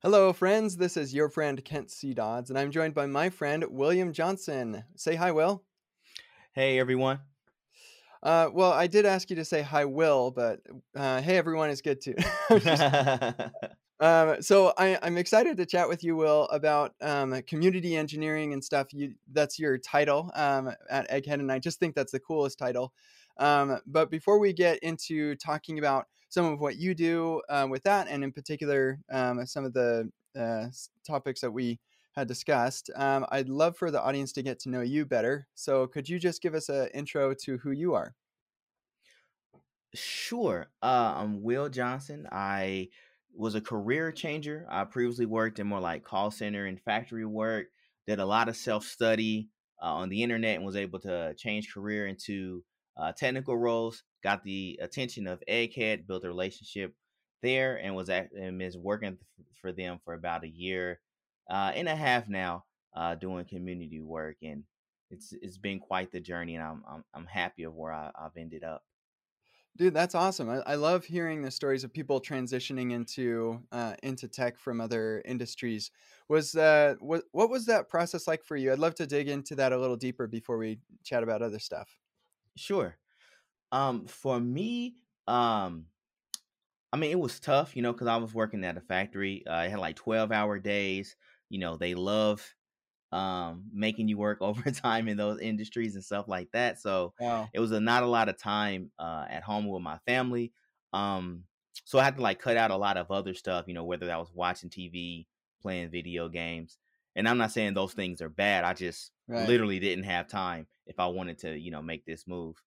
Hello, friends. This is your friend Kent C. Dodds, and I'm joined by my friend William Johnson. Say hi, Will. Hey everyone. Uh, well, I did ask you to say hi, Will, but uh, hey, everyone is good too. Um, so I, I'm excited to chat with you, Will, about um, community engineering and stuff. You, that's your title um, at Egghead, and I just think that's the coolest title. Um, but before we get into talking about some of what you do uh, with that, and in particular um, some of the uh, topics that we had discussed, um, I'd love for the audience to get to know you better. So could you just give us an intro to who you are? sure. Uh, I'm Will Johnson. I was a career changer. I previously worked in more like call center and factory work. Did a lot of self study uh, on the internet and was able to change career into uh, technical roles. Got the attention of Egghead, built a relationship there, and was at and is working for them for about a year uh, and a half now, uh, doing community work. And it's it's been quite the journey, and I'm I'm, I'm happy of where I, I've ended up. Dude, that's awesome. I, I love hearing the stories of people transitioning into uh, into tech from other industries. Was uh, what what was that process like for you? I'd love to dig into that a little deeper before we chat about other stuff. Sure. Um, for me, um, I mean, it was tough, you know, because I was working at a factory. Uh, I had like twelve hour days. You know, they love um making you work overtime in those industries and stuff like that. So Wow. it was a, not a lot of time uh at home with my family. Um, so I had to like cut out a lot of other stuff, you know, whether that was watching TV, playing video games. And I'm not saying those things are bad. I just Right. literally didn't have time if I wanted to, you know, make this move.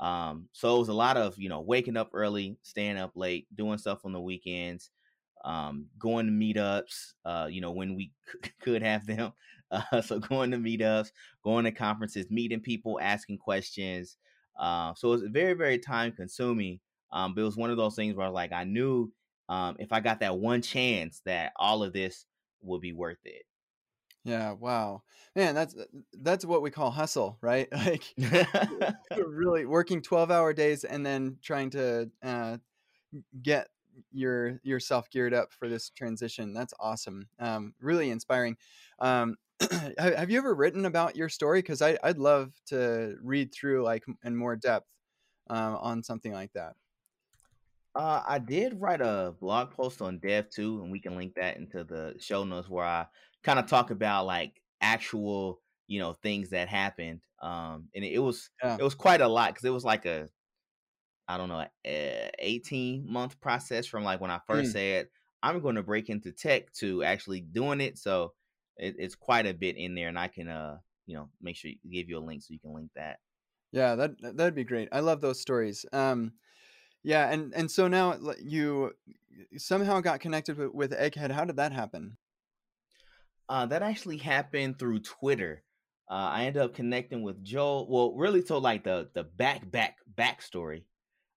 Um, so it was a lot of, you know, waking up early, staying up late, doing stuff on the weekends, um, going to meetups, uh, you know, when we c- could have them. Uh, so going to meetups, going to conferences, meeting people, asking questions. Uh, so it was very, very time consuming. Um, but it was one of those things where I was like I knew um, if I got that one chance that all of this would be worth Yeah, wow. Man, that's uh, that's what we call hustle, right? Like really working 12-hour days and then trying to uh, get your yourself geared up for this transition. That's awesome. Um, really inspiring. Um, have you ever written about your story? Because I I'd love to read through like in more depth um, on something like that. Uh, I did write a blog post on Dev.to, and we can link that into the show notes where I kind of talk about like actual, you know, things that happened. Um, and it was Yeah. it was quite a lot because it was like a I don't know, a 18 month process from like when I first Mm. said I'm going to break into tech to actually doing it. So it, it's quite a bit in there, and I can uh you know make sure you give you a link so you can link that. Yeah, that that- that'd be great. I love those stories. Um, yeah, and and so now you somehow got connected with, with Egghead. How did that happen? Uh, that actually happened through Twitter. Uh, I ended up connecting with Joel. Well, really, so like the the back back backstory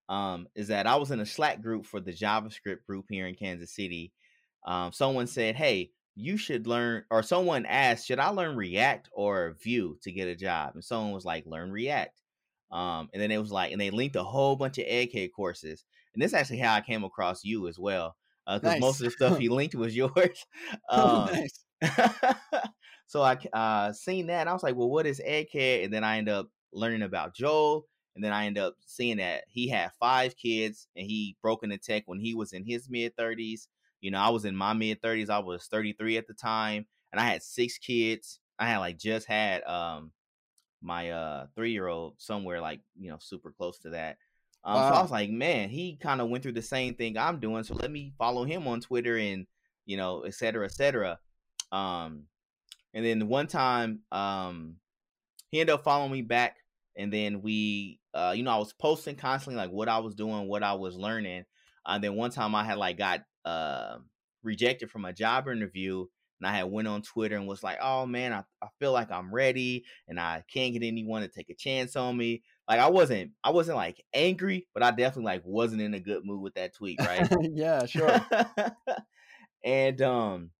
um, is that I was in a Slack group for the JavaScript group here in Kansas City. Um, someone said, "Hey, you should learn," or someone asked, "Should I learn React or Vue to get a job?" And someone was like, "Learn React." Um, and then it was like, and they linked a whole bunch of Egghead courses. And this is actually how I came across you as well, because most Nice. of the stuff he linked was yours. Oh, Um, nice. so I uh seen that and I was like, well, what is egghead? And then I end up learning about Joel. And then I end up seeing that he had five kids and he broke into tech when he was in his mid 30s. You know, I was in my mid 30s. I was 33 at the time. And I had six kids. I had like just had um my uh three year old somewhere like, you know, super close to that. Um, so I was like, man, he kind of went through the same thing I'm doing. So let me follow him on Twitter and, you know, et cetera, et cetera. Um, and then one time, um, he ended up following me back, and then we, uh, you know, I was posting constantly like what I was doing, what I was learning. And then one time I had like got uh, rejected from a job interview, and I had went on Twitter and was like, "Oh man, I, I feel like I'm ready, and I can't get anyone to take a chance on me." Like I wasn't, I wasn't like angry, but I definitely like wasn't in a good mood with that tweet, right? Yeah, sure. and um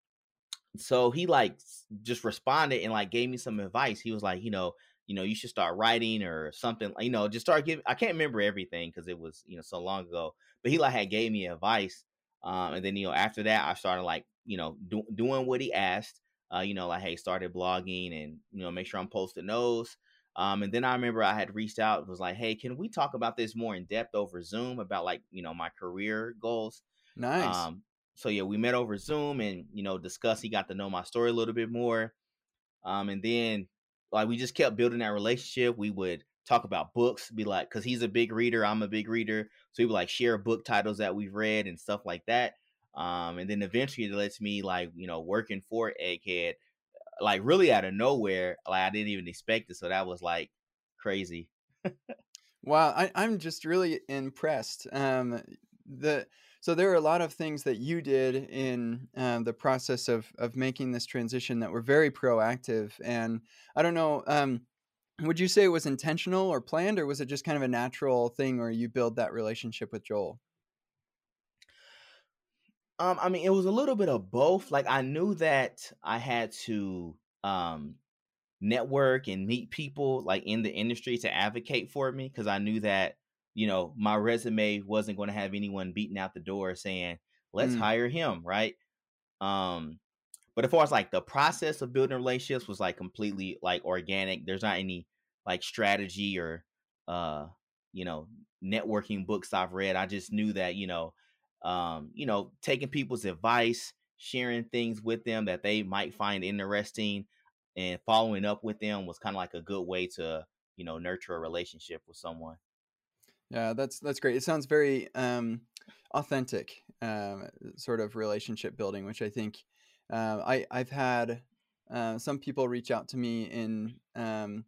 so he like just responded and like gave me some advice. He was like, you know, you know, you should start writing or something. You know, just start giving. I can't remember everything because it was you know so long ago. But he like had gave me advice. Um, and then you know after that I started like you know, do, doing what he asked. Uh, you know, like hey, started blogging and you know, make sure I'm posting those. Um, and then I remember I had reached out, was like, hey, can we talk about this more in depth over Zoom about like you know my career goals? Nice. Um, so yeah, we met over Zoom and you know discussed. He got to know my story a little bit more. Um, and then like we just kept building that relationship. We would talk about books, be like, because he's a big reader, I'm a big reader, so we would like share book titles that we've read and stuff like that. Um, and then eventually it lets me like you know working for Egghead, like really out of nowhere. Like I didn't even expect it, so that was like crazy. wow, I, I'm just really impressed. Um, the so there are a lot of things that you did in um, the process of of making this transition that were very proactive. And I don't know, um, would you say it was intentional or planned, or was it just kind of a natural thing, where you build that relationship with Joel? Um, I mean, it was a little bit of both. Like I knew that I had to um network and meet people like in the industry to advocate for me because I knew that you know, my resume wasn't going to have anyone beating out the door saying, let's mm. hire him, right? Um, but as far as like the process of building relationships was like completely like organic. There's not any like strategy or uh, you know, networking books I've read. I just knew that, you know, um, you know, taking people's advice, sharing things with them that they might find interesting and following up with them was kind of like a good way to, you know, nurture a relationship with someone. Yeah, that's that's great. It sounds very um, authentic, um, sort of relationship building, which I think uh, I I've had uh, some people reach out to me in um,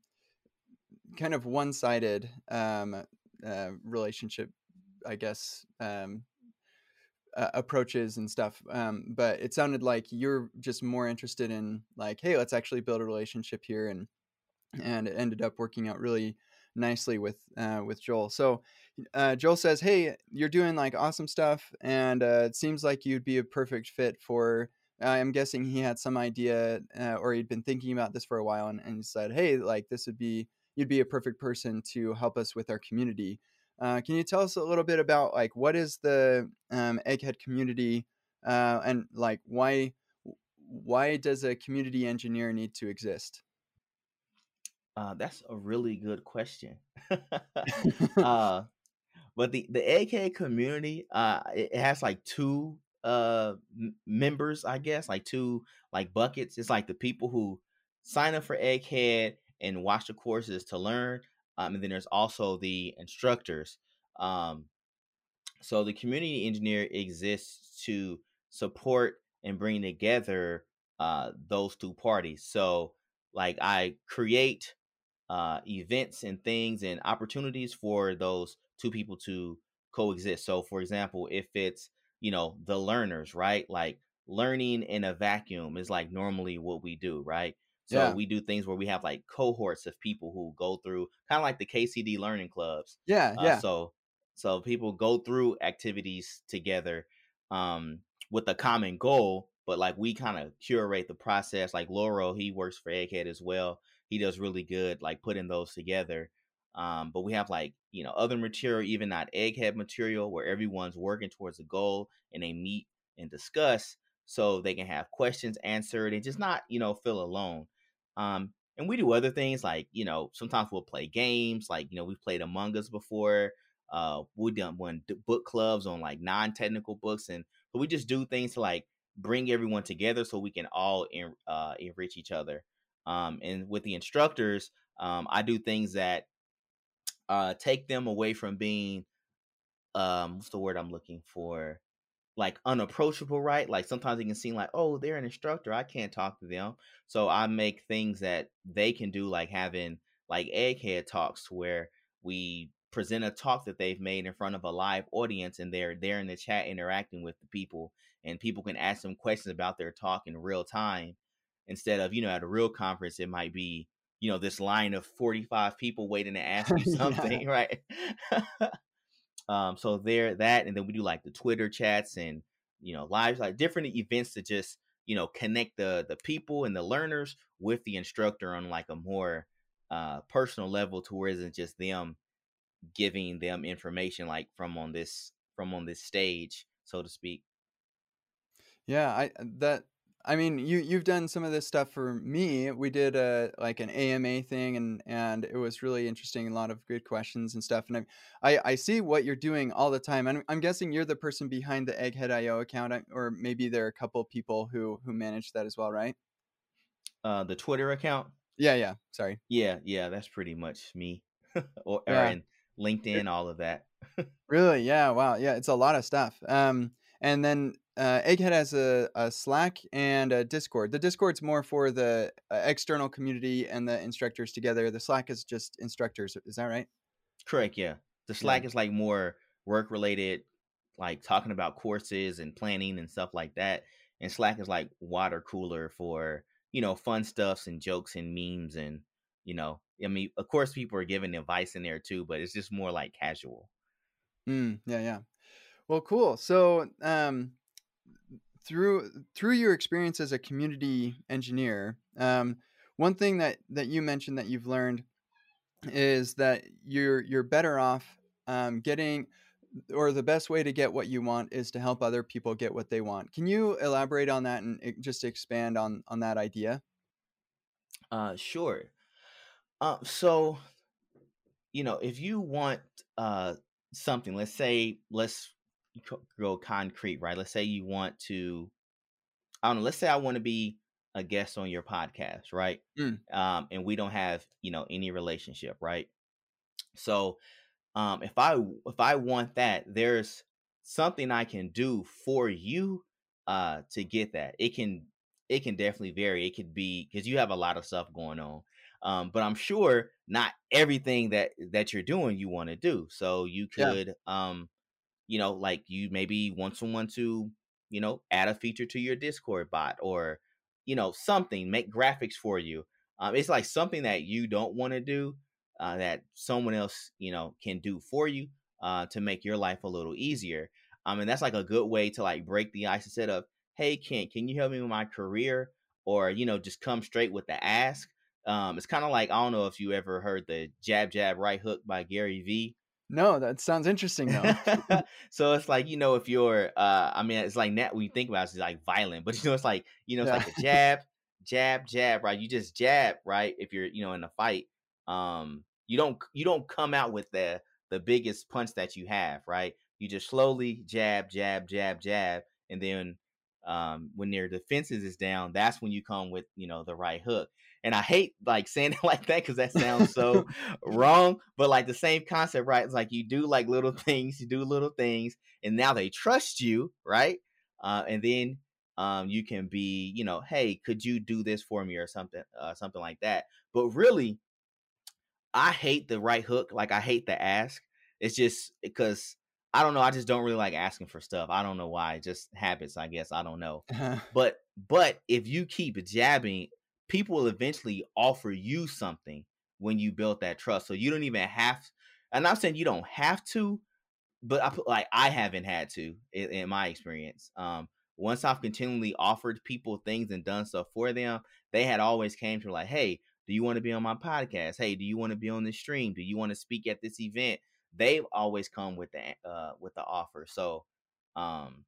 kind of one sided um, uh, relationship, I guess. Um, uh, approaches and stuff um, but it sounded like you're just more interested in like hey let's actually build a relationship here and and it ended up working out really nicely with uh, with Joel. So uh, Joel says, "Hey, you're doing like awesome stuff, and uh, it seems like you'd be a perfect fit for." I'm guessing he had some idea, uh, or he'd been thinking about this for a while, and, and said, "Hey, like this would be you'd be a perfect person to help us with our community." Uh, can you tell us a little bit about like what is the um, egghead community, uh, and like why why does a community engineer need to exist? Uh, that's a really good question. uh, but the the Egghead community, uh, it has like two uh m- members, I guess, like two like buckets. It's like the people who sign up for Egghead and watch the courses to learn, um, and then there's also the instructors. Um, so the community engineer exists to support and bring together uh, those two parties. So like I create uh, events and things and opportunities for those two people to coexist. So, for example, if it's you know the learners, right? Like learning in a vacuum is like normally what we do, right? So yeah. we do things where we have like cohorts of people who go through kind of like the KCD learning clubs. Yeah, uh, yeah. So so people go through activities together um with a common goal, but like we kind of curate the process. Like Lauro, he works for Egghead as well he does really good like putting those together. Um, but we have like you know other material, even not egghead material, where everyone's working towards a goal and they meet and discuss so they can have questions answered and just not you know feel alone. Um, and we do other things like you know sometimes we'll play games like you know we've played Among Us before. Uh, we done one book clubs on like non-technical books and but we just do things to like bring everyone together so we can all en- uh, enrich each other. Um, and with the instructors, um, I do things that uh, take them away from being um, what's the word I'm looking for? Like unapproachable, right? Like sometimes it can seem like, oh, they're an instructor, I can't talk to them. So I make things that they can do, like having like egghead talks, where we present a talk that they've made in front of a live audience, and they're there in the chat interacting with the people, and people can ask them questions about their talk in real time instead of you know at a real conference it might be you know this line of 45 people waiting to ask you something right? Um so there that and then we do like the twitter chats and you know lives like different events to just you know connect the the people and the learners with the instructor on like a more uh personal level to where it isn't just them giving them information like from on this from on this stage so to speak. Yeah, I that I mean, you you've done some of this stuff for me. We did a like an AMA thing and and it was really interesting, a lot of good questions and stuff. And I I, I see what you're doing all the time. And I'm, I'm guessing you're the person behind the Egghead IO account, or maybe there are a couple people who who manage that as well, right? Uh, the Twitter account. Yeah, yeah. Sorry. Yeah, yeah, that's pretty much me. or, or Yeah. LinkedIn, all of that. Really? Yeah. Wow. Yeah. It's a lot of stuff. Um, and then uh, Egghead has a, a Slack and a Discord. The Discord's more for the uh, external community and the instructors together. The Slack is just instructors. Is that right? Correct, yeah. The Yeah. Slack is like more work related, like talking about courses and planning and stuff like that. And Slack is like water cooler for, you know, fun stuffs and jokes and memes and, you know, I mean, of course people are giving advice in there too, but it's just more like casual. Mm, yeah. Yeah. Well, cool. So, um, through through your experience as a community engineer, um, one thing that that you mentioned that you've learned is that you're you're better off um, getting or the best way to get what you want is to help other people get what they want. Can you elaborate on that and just expand on on that idea? Uh sure. Uh so, you know, if you want uh something, let's say let's go concrete, right? Let's say you want to I don't know, let's say I want to be a guest on your podcast, right? Mm, Um, and we don't have, you know, any relationship, right? So, um, if I if I want that, there's something I can do for you, uh, to get that. It can it can definitely vary. It could be because you have a lot of stuff going on. Um, but I'm sure not everything that that you're doing you want to do. So you yeah. could, um, you know, like you maybe want someone to, you know, add a feature to your Discord bot or, you know, something, make graphics for you. Um, it's like something that you don't want to do uh, that someone else, you know, can do for you uh, to make your life a little easier. Um, and that's like a good way to like break the ice instead of, hey, Kent, can you help me with my career? Or, you know, just come straight with the ask. Um, it's kind of like, I don't know if you ever heard the jab, jab, right hook by Gary Vee No, that sounds interesting though. so it's like you know if you're uh i mean it's like that when you think about it, it's like violent but you know it's like you know it's Yeah. like a jab jab jab right you just jab right if you're you know in a fight um you don't you don't come out with the the biggest punch that you have right you just slowly jab jab jab jab and then um when their defenses is down that's when you come with you know the right hook and i hate like saying it like that because that sounds so wrong, but like the same concept, right? It's like you do like little things, you do little things, and now they trust you, right? Uh, and then um, you can be, you know, hey, could you do this for me or something, uh, something like that. But really, I hate the right hook. Like I hate the ask. It's just because I don't know. I just don't really like asking for stuff. I don't know why. Just habits, I guess. I don't know. But but if you keep jabbing, people will eventually offer you something when you built that trust. So you don't even have. And I'm saying you don't have to, but I put like I haven't had to in, in my experience. Um, once I've continually offered people things and done stuff for them, they had always came to like, "Hey, do you want to be on my podcast? Hey, do you want to be on this stream? Do you want to speak at this event?" They've always come with the uh with the offer. So, um,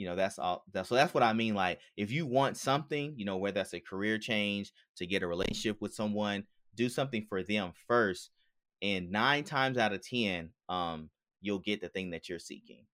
you know that's all that's so that's what i mean like if you want something you know whether that's a career change to get a relationship with someone do something for them first and nine times out of ten um you'll get the thing that you're seeking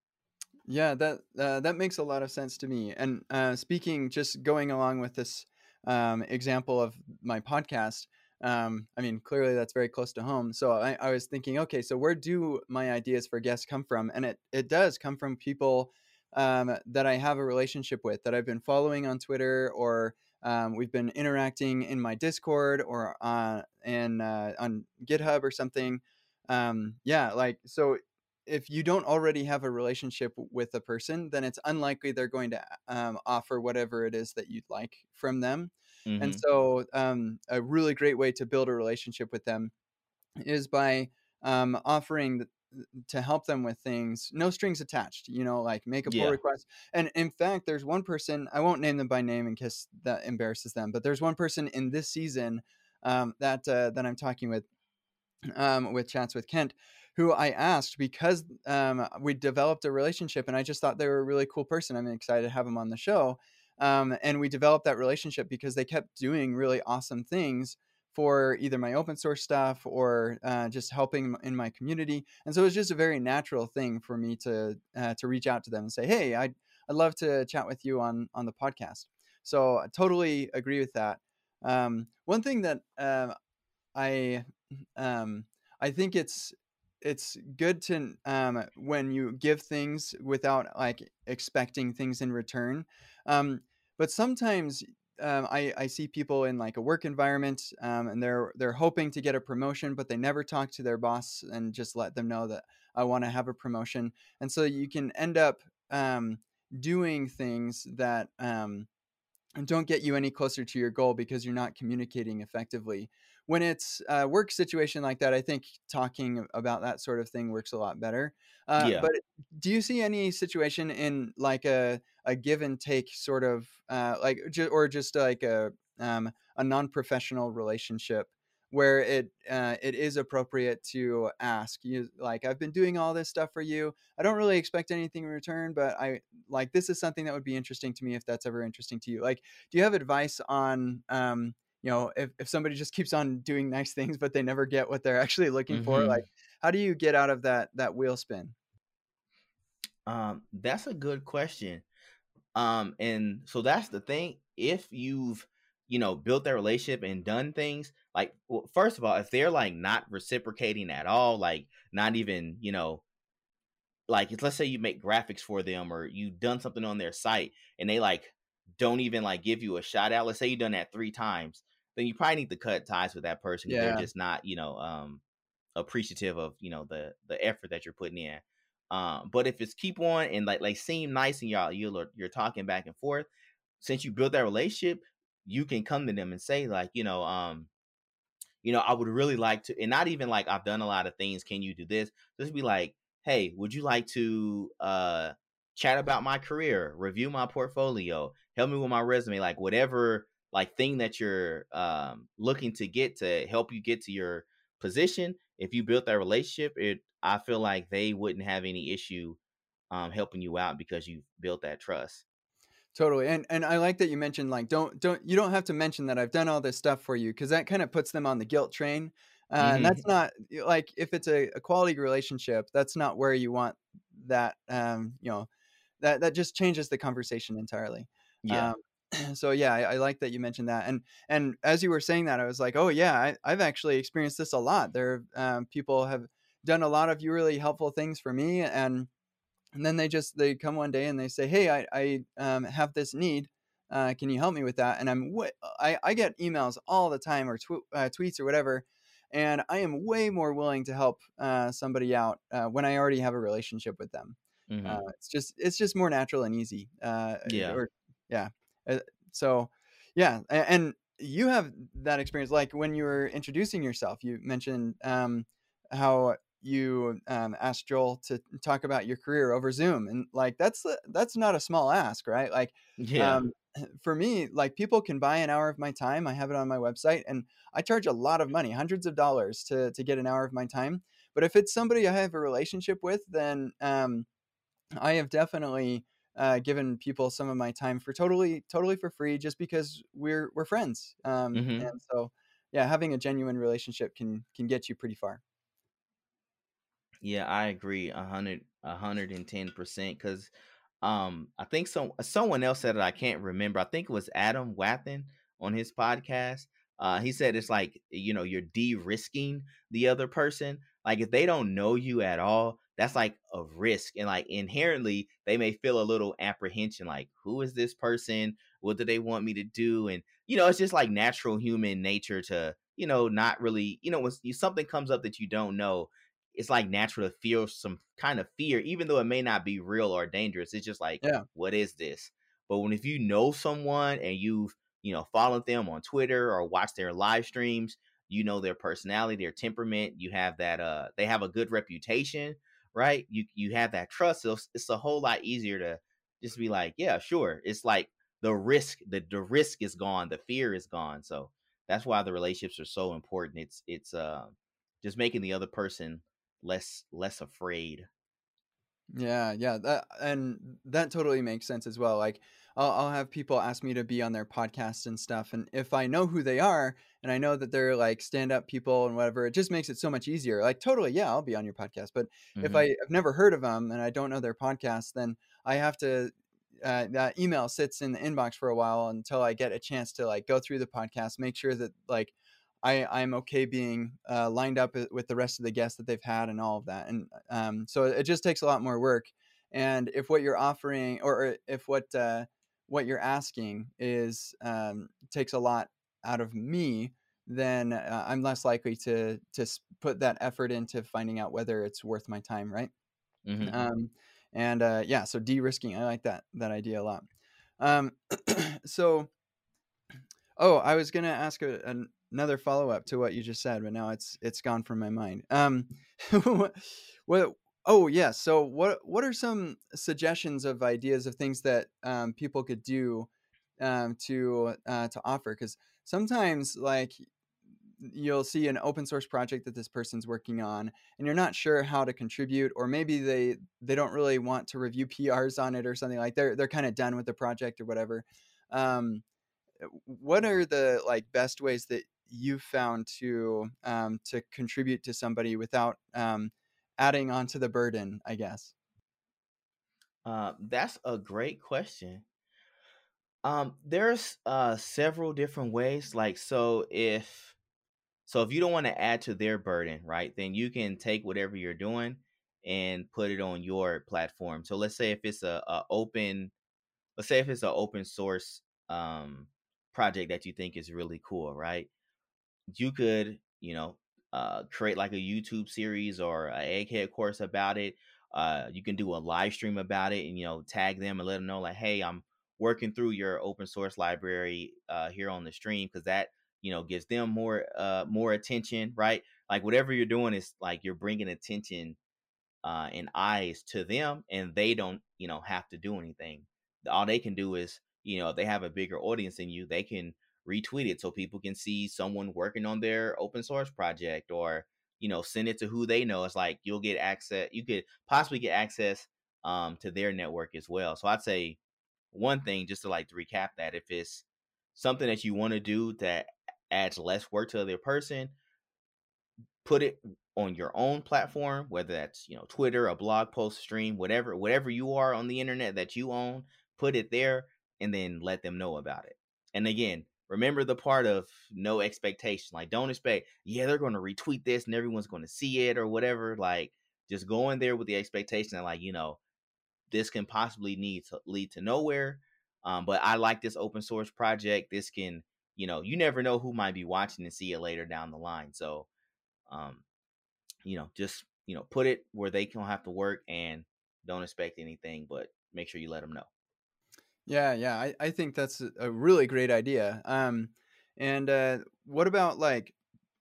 Yeah, that uh, that makes a lot of sense to me. And uh, speaking, just going along with this um, example of my podcast, um, I mean, clearly that's very close to home. So I, I was thinking, okay, so where do my ideas for guests come from? And it it does come from people um, that I have a relationship with, that I've been following on Twitter, or um, we've been interacting in my Discord or on in uh, on GitHub or something. Um, yeah, like so if you don't already have a relationship with a person, then it's unlikely they're going to um, offer whatever it is that you'd like from them. And mm-hmm. so, um, a really great way to build a relationship with them is by um, offering to help them with things, no strings attached. You know, like make a pull yeah request. And in fact, there's one person I won't name them by name in case that embarrasses them, but there's one person in this season um, that uh, that I'm talking with um, with chats with Kent, who I asked because um, we developed a relationship, and I just thought they were a really cool person. I'm excited to have them on the show. Um, and we developed that relationship because they kept doing really awesome things for either my open source stuff or uh, just helping in my community. And so it was just a very natural thing for me to uh, to reach out to them and say, "Hey, I'd I'd love to chat with you on on the podcast." So I totally agree with that. Um, one thing that uh, I um, I think it's it's good to um, when you give things without like expecting things in return. Um, but sometimes um, I, I see people in like a work environment um, and they're they're hoping to get a promotion, but they never talk to their boss and just let them know that I want to have a promotion. And so you can end up um, doing things that um, don't get you any closer to your goal because you're not communicating effectively when it's a work situation like that, I think talking about that sort of thing works a lot better. Uh, yeah. But do you see any situation in like a a give and take sort of uh, like or just like a um, a non professional relationship where it uh, it is appropriate to ask you like I've been doing all this stuff for you. I don't really expect anything in return, but I like this is something that would be interesting to me if that's ever interesting to you. Like, do you have advice on um, you know if, if somebody just keeps on doing nice things but they never get what they're actually looking mm-hmm. for like how do you get out of that that wheel spin um that's a good question um and so that's the thing if you've you know built that relationship and done things like well, first of all if they're like not reciprocating at all like not even you know like let's say you make graphics for them or you've done something on their site and they like don't even like give you a shout out let's say you've done that three times then you probably need to cut ties with that person. Yeah. They're just not, you know, um, appreciative of, you know, the the effort that you're putting in. Um, but if it's keep on and like like seem nice and y'all you're you're talking back and forth, since you built that relationship, you can come to them and say like, you know, um, you know, I would really like to, and not even like I've done a lot of things. Can you do this? Just be like, hey, would you like to uh chat about my career, review my portfolio, help me with my resume, like whatever like thing that you're um, looking to get to help you get to your position if you built that relationship it i feel like they wouldn't have any issue um, helping you out because you built that trust totally and and i like that you mentioned like don't don't you don't have to mention that i've done all this stuff for you because that kind of puts them on the guilt train uh, mm-hmm. and that's mm-hmm. not like if it's a, a, quality relationship that's not where you want that um you know that that just changes the conversation entirely yeah. um, so yeah I, I, like that you mentioned that and and as you were saying that i was like oh yeah I, have actually experienced this a lot there um, people have done a lot of really helpful things for me and and then they just they come one day and they say hey i, I um, have this need uh, can you help me with that? and i'm I I get emails all the time or tw- uh, tweets or whatever and i am way more willing to help uh, somebody out uh, when i already have a relationship with them mm-hmm. Uh, it's just it's just more natural and easy uh, yeah or yeah uh, so, yeah, and you have that experience. Like when you were introducing yourself, you mentioned um, how you um, asked Joel to talk about your career over Zoom, and like that's that's not a small ask, right? Like, yeah. Um, for me, like people can buy an hour of my time. I have it on my website, and I charge a lot of money, hundreds of dollars, to to get an hour of my time. But if it's somebody I have a relationship with, then um, I have definitely uh, given people some of my time for totally totally for free just because we're we're friends um, mm-hmm. and so yeah having a genuine relationship can can get you pretty far yeah i agree a hundred a hundred and ten percent because um i think some someone else said it i can't remember i think it was adam wathan on his podcast uh he said it's like you know you're de-risking the other person like if they don't know you at all that's like a risk and like inherently they may feel a little apprehension like who is this person? What do they want me to do? and you know it's just like natural human nature to you know not really you know when something comes up that you don't know it's like natural to feel some kind of fear even though it may not be real or dangerous it's just like yeah. what is this? But when if you know someone and you've you know followed them on twitter or watched their live streams you know their personality their temperament you have that uh they have a good reputation right? You you have that trust. So it's, it's a whole lot easier to just be like, yeah, sure. It's like the risk, the the risk is gone, the fear is gone. So that's why the relationships are so important. It's it's uh just making the other person less less afraid. Yeah, yeah, that and that totally makes sense as well. Like, I'll, I'll have people ask me to be on their podcast and stuff, and if I know who they are and I know that they're like stand-up people and whatever, it just makes it so much easier. Like, totally, yeah, I'll be on your podcast. But if hmm I have never heard of them and I don't know their podcast, then I have to. Uh, that email sits in the inbox for a while until I get a chance to like go through the podcast, make sure that like I I'm okay being uh, lined up with the rest of the guests that they've had and all of that. And um, so it just takes a lot more work. And if what you're offering, or or if what uh, what you're asking is um, takes a lot out of me, then uh, I'm less likely to to put that effort into finding out whether it's worth my time, right? hmm Um, and uh, yeah, so de-risking, I like that that idea a lot. Um, so Oh, I was gonna ask a, an, another follow up to what you just said, but now it's it's gone from my mind. Um, what? Oh, yeah. So, what what are some suggestions of ideas of things that um, people could do um, to uh, to offer? Because sometimes, like, you'll see an open source project that this person's working on, and you're not sure how to contribute, or maybe they they don't really want to review PRs on it or something like they're they're kind of done with the project or whatever. Um, what are the like best ways that you've found to um, to contribute to somebody without um, adding on to the burden i guess Uh, that's a great question. Um, there's uh several different ways. Like, so if so, if you don't want to add to their burden, right, then you can take whatever you're doing and put it on your platform. So let's say if it's a, a open, let's say if it's an open source um project that you think is really cool, right? you could, you know, uh, create like a YouTube series or a egghead course about it. Uh, you can do a live stream about it and you know tag them and let them know like, hey, I'm working through your open source library uh, here on the stream because that you know gives them more uh, more attention, right? Like whatever you're doing is like you're bringing attention uh, and eyes to them, and they don't, you know, have to do anything. All they can do is, you know, if they have a bigger audience than you, they can retweet it so people can see someone working on their open source project, or you know, send it to who they know. It's like you'll get access. You could possibly get access um, to their network as well. So I'd say one thing, just to like to recap that, if it's something that you want to do that adds less work to the other person, put it on your own platform, whether that's you know Twitter, a blog post, stream, whatever, whatever you are on the internet that you own, put it there, and then let them know about it. And again, remember the part of no expectation. Like, don't expect, yeah, they're going to retweet this and everyone's going to see it or whatever. Like, just go in there with the expectation that, like, you know, this can possibly need to lead to nowhere. Um, but I like this open source project. This can, you know, you never know who might be watching and see it later down the line. So, um, you know, just you know, put it where they don't have to work and don't expect anything, but make sure you let them know. Yeah yeah i, I think that's a a really great idea um, and uh, what about like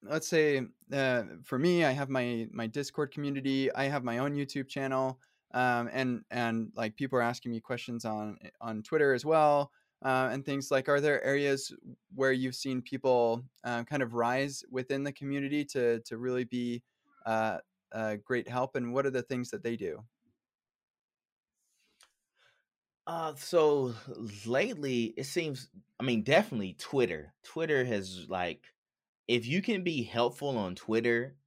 let's say uh, for me i have my my discord community i have my own youtube channel um, and and like people are asking me questions on on twitter as well uh, and things like are there areas where you've seen people uh, kind of rise within the community to to really be uh, uh, great help and what are the things that they do Uh, so lately it seems, I mean, definitely Twitter. Twitter has like, if you can be helpful on Twitter,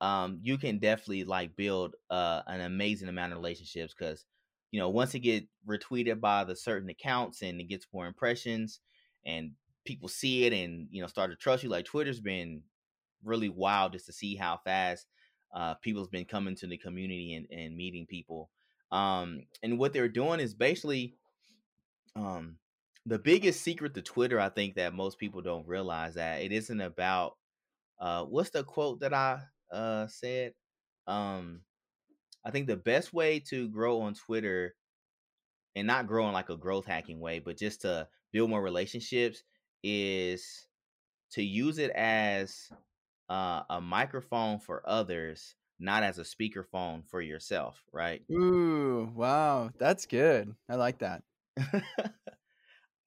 um, you can definitely like build uh an amazing amount of relationships because you know once it get retweeted by the certain accounts and it gets more impressions and people see it and you know start to trust you like twitter's been really wild just to see how fast uh people's been coming to the community and, and meeting people um and what they're doing is basically um the biggest secret to twitter i think that most people don't realize that it isn't about uh what's the quote that i uh said? Um i think the best way to grow on twitter and not grow in like a growth hacking way but just to build more relationships is to use it as uh, a microphone for others not as a speakerphone for yourself right ooh wow that's good i like that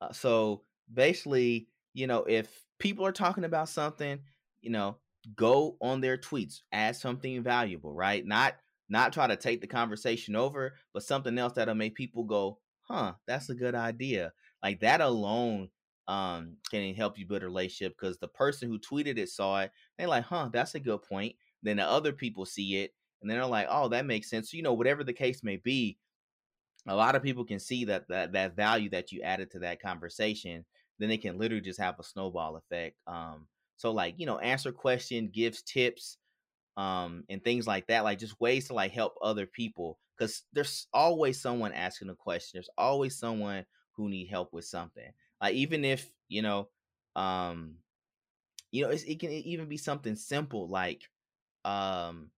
Uh, so basically, you know, if people are talking about something, you know, go on their tweets, add something valuable, right? Not not try to take the conversation over, but something else that'll make people go, "Huh, that's a good idea." Like that alone um can help you build a relationship because the person who tweeted it saw it, they're like, "Huh, that's a good point." Then the other people see it, and then they're like, "Oh, that makes sense." So, you know, whatever the case may be, a lot of people can see that that that value that you added to that conversation. Then they can literally just have a snowball effect. Um, so like you know, answer question, gives tips, um, and things like that. Like just ways to like help other people because there's always someone asking a question. There's always someone who need help with something. Like even if you know, um, you know, it can even be something simple like, um,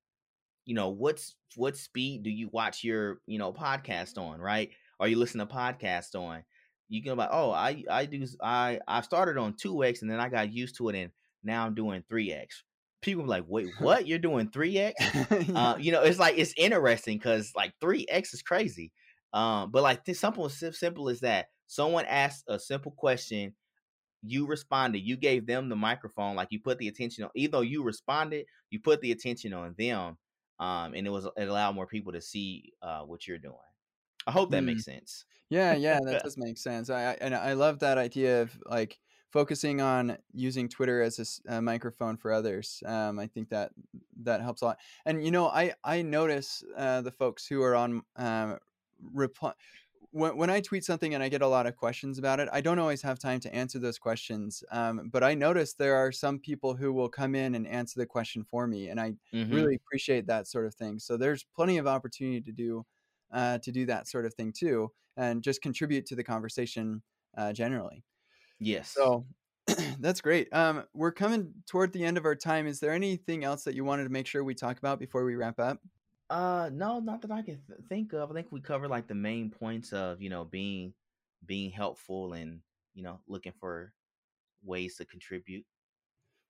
you know, what's what speed do you watch your you know podcast on, right? Or you listen to podcast on? You can like, oh, I I do I I started on two X and then I got used to it and now I'm doing three X. People like, wait, what? You're doing three X? uh, you know, it's like it's interesting because like three X is crazy. Um, but like this simple simple as that. Someone asked a simple question, you responded, you gave them the microphone, like you put the attention on. Even though you responded, you put the attention on them, um, and it was it allowed more people to see uh, what you're doing. I hope that mm. makes sense. Yeah, yeah, that does make sense. I, I and I love that idea of like focusing on using Twitter as a, a microphone for others. Um, I think that that helps a lot. And you know, I I notice uh, the folks who are on um, reply when, when I tweet something and I get a lot of questions about it, I don't always have time to answer those questions. Um, but I notice there are some people who will come in and answer the question for me, and I mm-hmm. really appreciate that sort of thing. So there's plenty of opportunity to do uh, to do that sort of thing too, and just contribute to the conversation uh, generally. Yes. So that's great. Um, we're coming toward the end of our time. Is there anything else that you wanted to make sure we talk about before we wrap up? Uh, no, not that I can th- think of. I think we covered like the main points of you know being being helpful and you know looking for ways to contribute.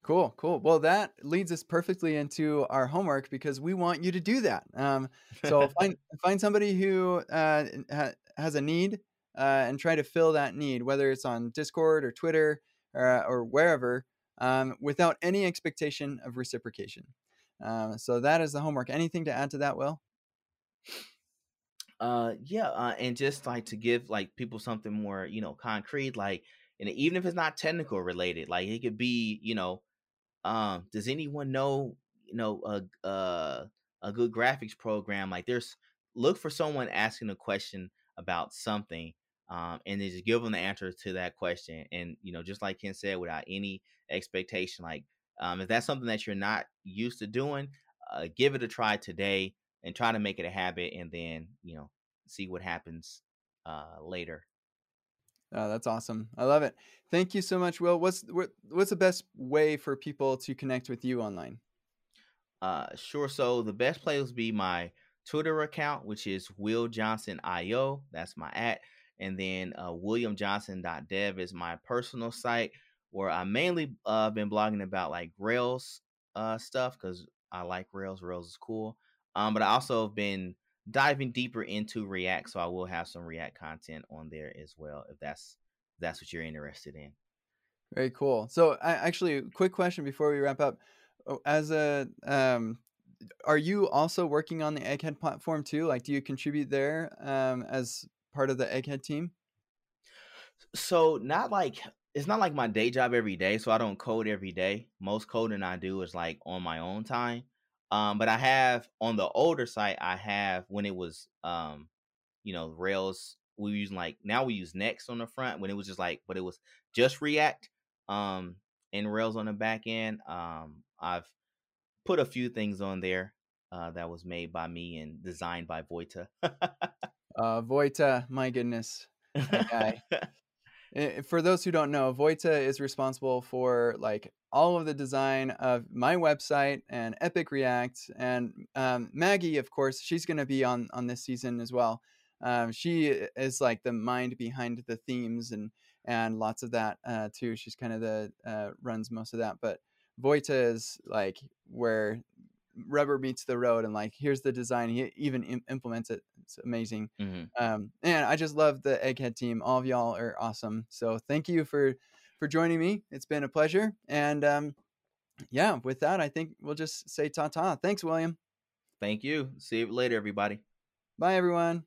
Cool, cool. Well, that leads us perfectly into our homework because we want you to do that. Um, so find find somebody who uh, ha- has a need uh, and try to fill that need, whether it's on Discord or Twitter or, uh, or wherever, um, without any expectation of reciprocation. Um, so that is the homework. Anything to add to that, Will? Uh, yeah, uh, and just like to give like people something more, you know, concrete, like, and even if it's not technical related, like it could be, you know, um, does anyone know, you know, a uh, a good graphics program? Like, there's look for someone asking a question about something, um, and then just give them the answer to that question, and you know, just like Ken said, without any expectation, like um, if that's something that you're not used to doing, uh, give it a try today and try to make it a habit, and then you know see what happens uh, later. Oh, that's awesome! I love it. Thank you so much, Will. What's what's the best way for people to connect with you online? Uh, sure. So the best place would be my Twitter account, which is Will Johnson IO. That's my at, and then uh, WilliamJohnson.dev is my personal site where I mainly uh been blogging about like Rails uh stuff because I like Rails. Rails is cool. Um, but I also have been diving deeper into React, so I will have some React content on there as well if that's if that's what you're interested in. Very cool. So, I, actually, quick question before we wrap up: oh, as a um, are you also working on the Egghead platform too? Like, do you contribute there um, as part of the Egghead team? So, not like it's not like my day job every day, so I don't code every day. Most coding I do is like on my own time. Um, but I have on the older site, I have when it was um, you know, Rails, we were using like now we use Next on the front when it was just like, but it was just React, um, and Rails on the back end. Um, I've put a few things on there uh, that was made by me and designed by Vojta. uh, Vojta, my goodness, that guy. for those who don't know, Vojta is responsible for like all of the design of my website and Epic React. And um, Maggie, of course, she's going to be on on this season as well. Um, she is like the mind behind the themes and and lots of that uh, too. She's kind of the uh, runs most of that, but Vojta is like where rubber meets the road and like here's the design he even Im- implements it it's amazing mm-hmm. um and i just love the egghead team all of y'all are awesome so thank you for for joining me it's been a pleasure and um yeah, with that, I think we'll just say ta ta. Thanks, William. Thank you. See you later, everybody. Bye, everyone.